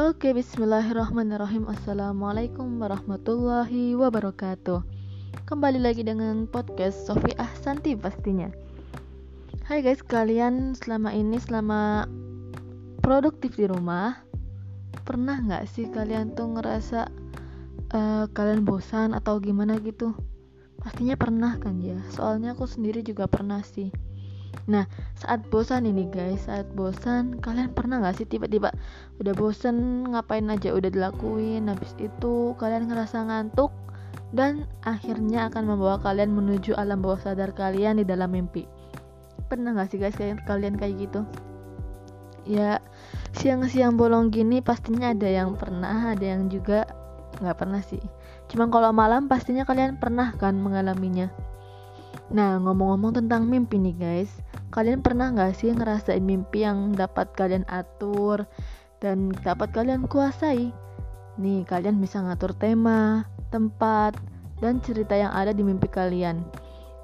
Oke, bismillahirrahmanirrahim. Assalamualaikum warahmatullahi wabarakatuh. Kembali lagi dengan podcast Sofi Ahsanti pastinya. Hai guys, kalian selama ini selama produktif di rumah, pernah nggak sih kalian tuh ngerasa uh, kalian bosan atau gimana gitu? Pastinya pernah kan ya. Soalnya aku sendiri juga pernah sih Nah, saat bosan ini guys, saat bosan, kalian pernah gak sih tiba-tiba udah bosan ngapain aja udah dilakuin, habis itu kalian ngerasa ngantuk dan akhirnya akan membawa kalian menuju alam bawah sadar kalian di dalam mimpi. Pernah gak sih guys kalian, kalian kayak gitu? Ya, siang-siang bolong gini pastinya ada yang pernah, ada yang juga nggak pernah sih. Cuma kalau malam pastinya kalian pernah kan mengalaminya. Nah, ngomong-ngomong tentang mimpi nih guys, kalian pernah nggak sih ngerasain mimpi yang dapat kalian atur dan dapat kalian kuasai? Nih, kalian bisa ngatur tema, tempat, dan cerita yang ada di mimpi kalian.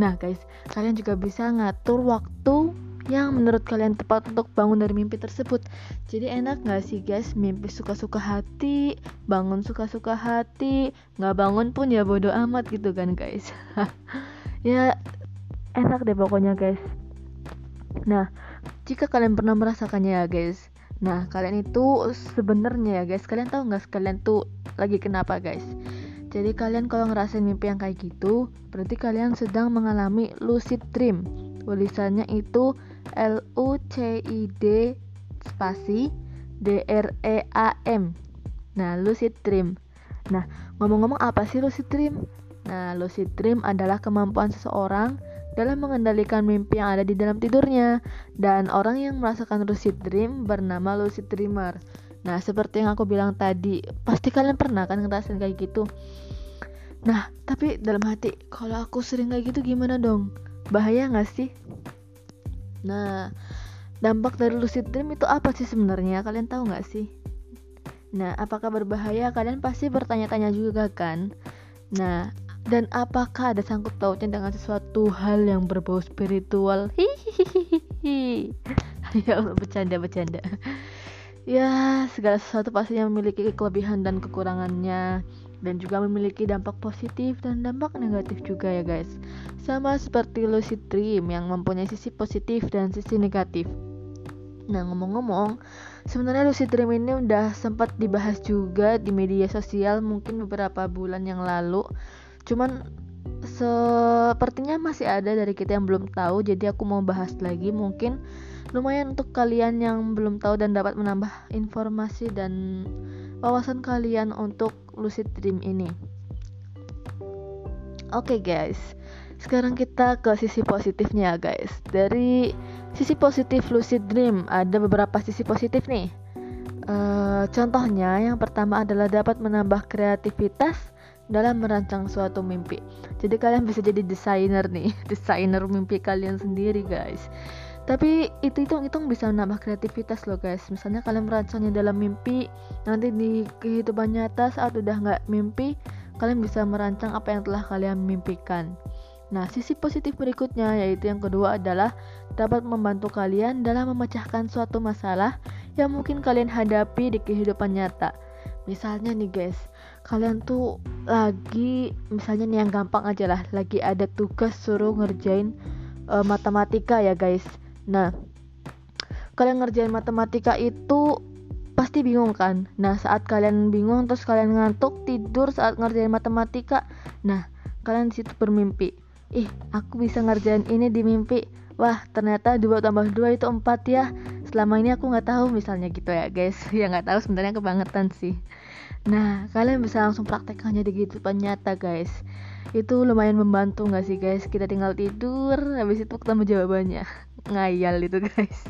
Nah guys, kalian juga bisa ngatur waktu yang menurut kalian tepat untuk bangun dari mimpi tersebut. Jadi enak gak sih guys, mimpi suka-suka hati, bangun suka-suka hati, nggak bangun pun ya bodoh amat gitu kan guys. ya enak deh pokoknya guys nah jika kalian pernah merasakannya ya guys. Nah kalian itu sebenarnya ya guys kalian tahu nggak kalian tuh lagi kenapa guys? Jadi kalian kalau ngerasain mimpi yang kayak gitu berarti kalian sedang mengalami lucid dream. Tulisannya itu L U C I D spasi D R E A M. Nah lucid dream. Nah ngomong-ngomong apa sih lucid dream? Nah, lucid dream adalah kemampuan seseorang dalam mengendalikan mimpi yang ada di dalam tidurnya dan orang yang merasakan lucid dream bernama lucid dreamer. Nah, seperti yang aku bilang tadi, pasti kalian pernah kan ngerasain kayak gitu. Nah, tapi dalam hati, kalau aku sering kayak gitu gimana dong? Bahaya gak sih? Nah, dampak dari lucid dream itu apa sih sebenarnya? Kalian tahu gak sih? Nah, apakah berbahaya? Kalian pasti bertanya-tanya juga kan? Nah, dan apakah ada sangkut pautnya dengan sesuatu hal yang berbau spiritual? Hihihi ya bercanda bercanda. Ya segala sesuatu pastinya memiliki kelebihan dan kekurangannya. Dan juga memiliki dampak positif dan dampak negatif juga ya guys. Sama seperti lucid dream yang mempunyai sisi positif dan sisi negatif. Nah ngomong-ngomong sebenarnya lucid dream ini udah sempat dibahas juga di media sosial mungkin beberapa bulan yang lalu cuman sepertinya masih ada dari kita yang belum tahu jadi aku mau bahas lagi. Mungkin lumayan untuk kalian yang belum tahu dan dapat menambah informasi dan wawasan kalian untuk lucid dream ini. Oke okay guys. Sekarang kita ke sisi positifnya guys. Dari sisi positif lucid dream ada beberapa sisi positif nih. Uh, contohnya yang pertama adalah dapat menambah kreativitas dalam merancang suatu mimpi. Jadi kalian bisa jadi desainer nih, desainer mimpi kalian sendiri guys. Tapi itu itu itu bisa menambah kreativitas loh guys. Misalnya kalian merancangnya dalam mimpi, nanti di kehidupan nyata saat udah nggak mimpi, kalian bisa merancang apa yang telah kalian mimpikan. Nah, sisi positif berikutnya yaitu yang kedua adalah dapat membantu kalian dalam memecahkan suatu masalah yang mungkin kalian hadapi di kehidupan nyata. Misalnya nih guys, kalian tuh lagi misalnya nih yang gampang aja lah, lagi ada tugas suruh ngerjain uh, matematika ya guys. Nah, kalian ngerjain matematika itu pasti bingung kan? Nah, saat kalian bingung terus kalian ngantuk tidur saat ngerjain matematika, nah kalian di situ bermimpi. Ih, aku bisa ngerjain ini di mimpi. Wah, ternyata 2 tambah 2 itu 4 ya selama ini aku nggak tahu misalnya gitu ya guys ya nggak tahu sebenarnya kebangetan sih nah kalian bisa langsung praktekkannya di kehidupan nyata guys. Itu lumayan membantu nggak sih guys? Kita tinggal tidur habis itu ketemu jawabannya. Ngayal itu guys.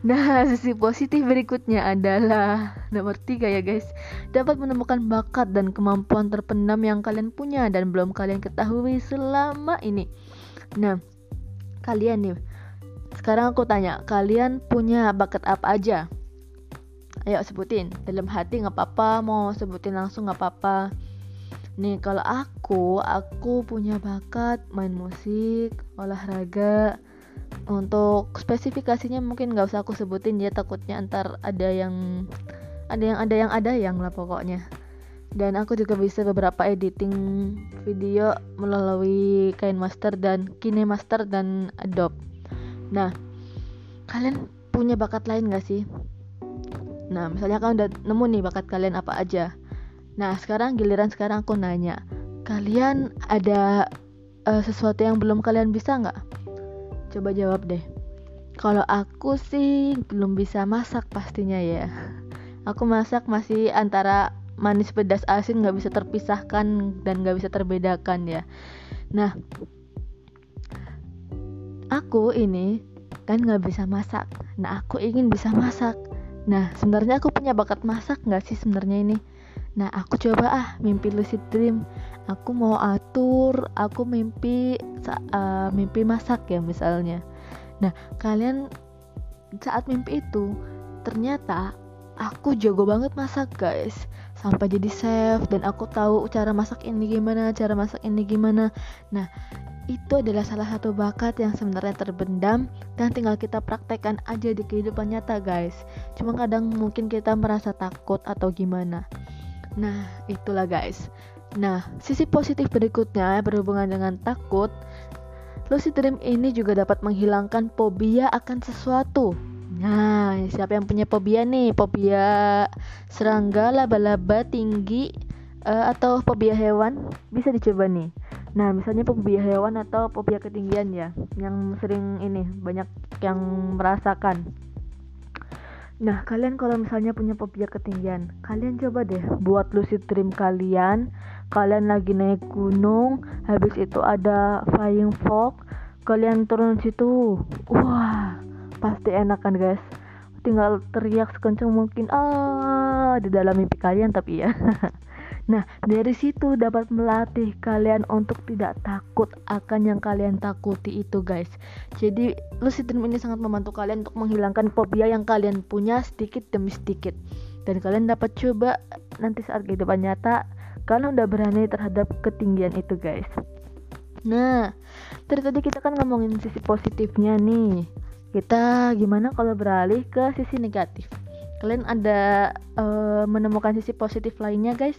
Nah sisi positif berikutnya adalah nomor tiga ya guys. Dapat menemukan bakat dan kemampuan terpendam yang kalian punya dan belum kalian ketahui selama ini. Nah kalian nih sekarang aku tanya, kalian punya bakat apa aja? Ayo sebutin, dalam hati nggak apa-apa, mau sebutin langsung nggak apa-apa. Nih kalau aku, aku punya bakat main musik, olahraga. Untuk spesifikasinya mungkin nggak usah aku sebutin ya takutnya ntar ada yang ada yang ada yang ada yang lah pokoknya dan aku juga bisa beberapa editing video melalui Kain Master dan KineMaster dan Adobe. Nah, kalian punya bakat lain gak sih? Nah, misalnya kalian udah nemu nih bakat kalian apa aja. Nah, sekarang giliran sekarang aku nanya, kalian ada uh, sesuatu yang belum kalian bisa nggak? Coba jawab deh. Kalau aku sih belum bisa masak pastinya ya. Aku masak masih antara manis pedas asin nggak bisa terpisahkan dan nggak bisa terbedakan ya nah aku ini kan nggak bisa masak nah aku ingin bisa masak nah sebenarnya aku punya bakat masak nggak sih sebenarnya ini? Nah aku coba ah mimpi lucid dream. Aku mau atur aku mimpi uh, mimpi masak ya misalnya. Nah kalian saat mimpi itu ternyata aku jago banget masak guys. Sampai jadi chef dan aku tahu cara masak ini gimana cara masak ini gimana. Nah itu adalah salah satu bakat yang sebenarnya terbendam dan tinggal kita praktekkan aja di kehidupan nyata guys cuma kadang mungkin kita merasa takut atau gimana nah itulah guys nah sisi positif berikutnya berhubungan dengan takut lucid dream ini juga dapat menghilangkan fobia akan sesuatu Nah, siapa yang punya fobia nih? Fobia serangga, laba-laba tinggi uh, atau fobia hewan? Bisa dicoba nih. Nah, misalnya fobia hewan atau fobia ketinggian ya, yang sering ini banyak yang merasakan. Nah, kalian kalau misalnya punya fobia ketinggian, kalian coba deh buat lucid dream kalian. Kalian lagi naik gunung, habis itu ada flying fog, kalian turun situ. Wah, pasti enak kan guys tinggal teriak sekencang mungkin ah di dalam mimpi kalian tapi ya Nah, dari situ dapat melatih kalian untuk tidak takut akan yang kalian takuti itu, guys. Jadi, lucid dream ini sangat membantu kalian untuk menghilangkan fobia yang kalian punya sedikit demi sedikit. Dan kalian dapat coba nanti saat kehidupan nyata, kalian udah berani terhadap ketinggian itu, guys. Nah, dari tadi kita kan ngomongin sisi positifnya nih kita gimana kalau beralih ke sisi negatif kalian ada uh, menemukan sisi positif lainnya guys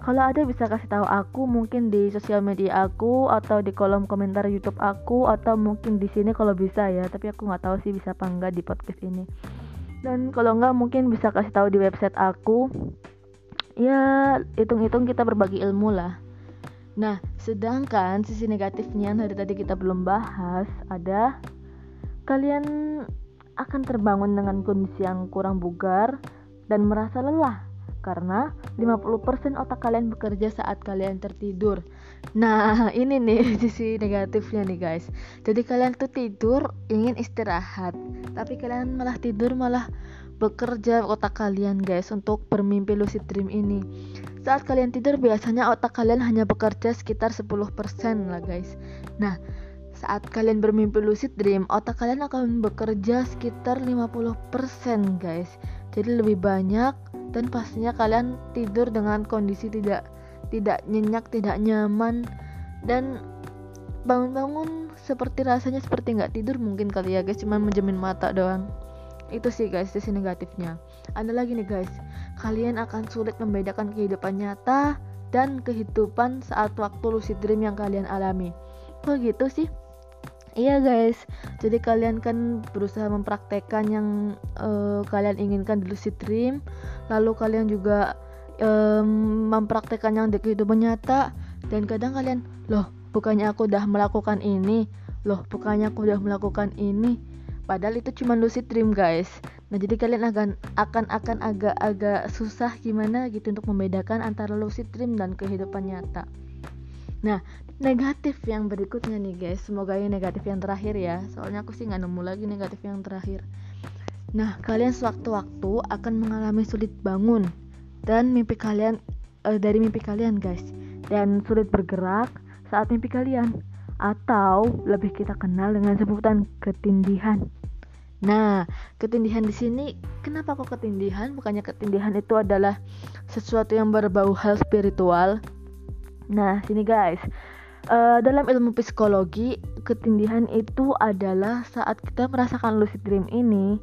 kalau ada bisa kasih tahu aku mungkin di sosial media aku atau di kolom komentar YouTube aku atau mungkin di sini kalau bisa ya. Tapi aku nggak tahu sih bisa apa enggak di podcast ini. Dan kalau enggak mungkin bisa kasih tahu di website aku. Ya hitung-hitung kita berbagi ilmu lah. Nah sedangkan sisi negatifnya dari tadi kita belum bahas ada kalian akan terbangun dengan kondisi yang kurang bugar dan merasa lelah karena 50% otak kalian bekerja saat kalian tertidur. Nah, ini nih sisi negatifnya nih guys. Jadi kalian tuh tidur ingin istirahat, tapi kalian malah tidur malah bekerja otak kalian guys untuk bermimpi lucid dream ini. Saat kalian tidur biasanya otak kalian hanya bekerja sekitar 10% lah guys. Nah, saat kalian bermimpi lucid dream, otak kalian akan bekerja sekitar 50% guys. Jadi lebih banyak dan pastinya kalian tidur dengan kondisi tidak tidak nyenyak, tidak nyaman dan bangun-bangun seperti rasanya seperti nggak tidur mungkin kali ya guys, cuma menjamin mata doang. Itu sih guys sisi negatifnya. Ada lagi nih guys, kalian akan sulit membedakan kehidupan nyata dan kehidupan saat waktu lucid dream yang kalian alami. Kok gitu sih? Iya guys, jadi kalian kan berusaha mempraktekkan yang uh, kalian inginkan di lucid dream, lalu kalian juga um, mempraktekkan yang di kehidupan nyata, dan kadang kalian, loh bukannya aku udah melakukan ini, loh bukannya aku udah melakukan ini, padahal itu cuma lucid dream guys. Nah jadi kalian akan akan akan agak-agak susah gimana gitu untuk membedakan antara lucid dream dan kehidupan nyata. Nah, negatif yang berikutnya nih guys, semoga ini negatif yang terakhir ya. Soalnya aku sih nggak nemu lagi negatif yang terakhir. Nah, kalian sewaktu-waktu akan mengalami sulit bangun dan mimpi kalian uh, dari mimpi kalian guys dan sulit bergerak saat mimpi kalian atau lebih kita kenal dengan sebutan ketindihan. Nah, ketindihan di sini kenapa kok ketindihan? Bukannya ketindihan itu adalah sesuatu yang berbau hal spiritual, Nah, sini guys. Uh, dalam ilmu psikologi, ketindihan itu adalah saat kita merasakan lucid dream ini,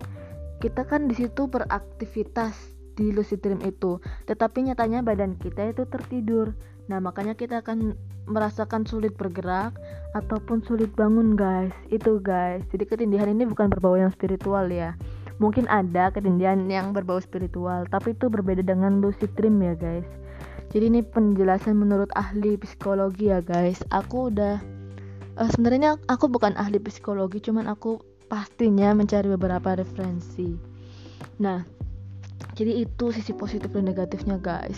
kita kan di situ beraktivitas di lucid dream itu. Tetapi nyatanya badan kita itu tertidur. Nah makanya kita akan merasakan sulit bergerak ataupun sulit bangun guys. Itu guys. Jadi ketindihan ini bukan berbau yang spiritual ya. Mungkin ada ketindihan yang berbau spiritual tapi itu berbeda dengan lucid dream ya guys jadi ini penjelasan menurut ahli psikologi ya guys. Aku udah uh, sebenarnya aku bukan ahli psikologi cuman aku pastinya mencari beberapa referensi. Nah jadi itu sisi positif dan negatifnya guys.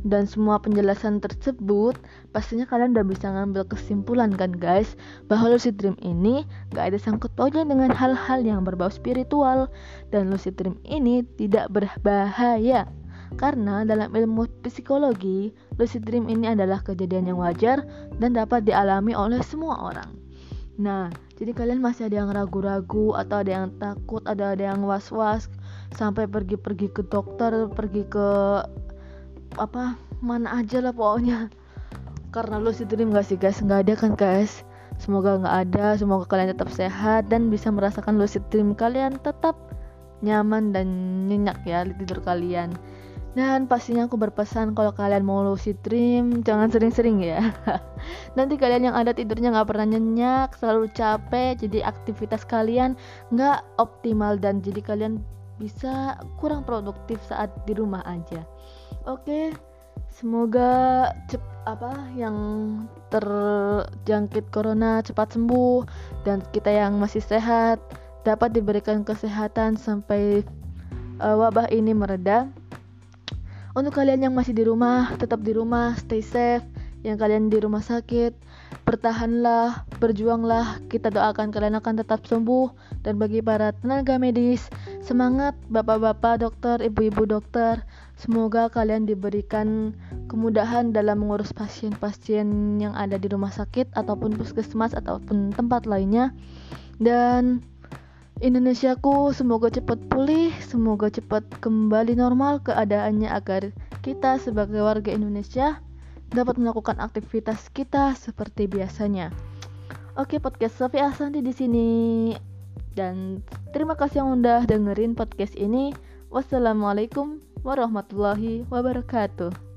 Dan semua penjelasan tersebut pastinya kalian udah bisa ngambil kesimpulan kan guys? Bahwa lucid dream ini gak ada sangkut pautnya dengan hal-hal yang berbau spiritual. Dan lucid dream ini tidak berbahaya karena dalam ilmu psikologi, lucid dream ini adalah kejadian yang wajar dan dapat dialami oleh semua orang. Nah, jadi kalian masih ada yang ragu-ragu atau ada yang takut, ada ada yang was-was sampai pergi-pergi ke dokter, pergi ke apa mana aja lah pokoknya. Karena lucid dream gak sih guys? Nggak ada kan guys? Semoga nggak ada, semoga kalian tetap sehat dan bisa merasakan lucid dream kalian tetap nyaman dan nyenyak ya tidur kalian. Dan pastinya aku berpesan kalau kalian mau lucid dream jangan sering-sering ya. Nanti kalian yang ada tidurnya nggak pernah nyenyak, selalu capek, jadi aktivitas kalian nggak optimal dan jadi kalian bisa kurang produktif saat di rumah aja. Oke, semoga cep apa yang terjangkit corona cepat sembuh dan kita yang masih sehat dapat diberikan kesehatan sampai uh, wabah ini mereda untuk kalian yang masih di rumah, tetap di rumah, stay safe. Yang kalian di rumah sakit, bertahanlah, berjuanglah. Kita doakan kalian akan tetap sembuh. Dan bagi para tenaga medis, semangat bapak-bapak dokter, ibu-ibu dokter. Semoga kalian diberikan kemudahan dalam mengurus pasien-pasien yang ada di rumah sakit ataupun puskesmas ataupun tempat lainnya. Dan Indonesiaku semoga cepat pulih, semoga cepat kembali normal keadaannya agar kita sebagai warga Indonesia dapat melakukan aktivitas kita seperti biasanya. Oke, podcast Sofi Asanti di sini. Dan terima kasih yang udah dengerin podcast ini. Wassalamualaikum warahmatullahi wabarakatuh.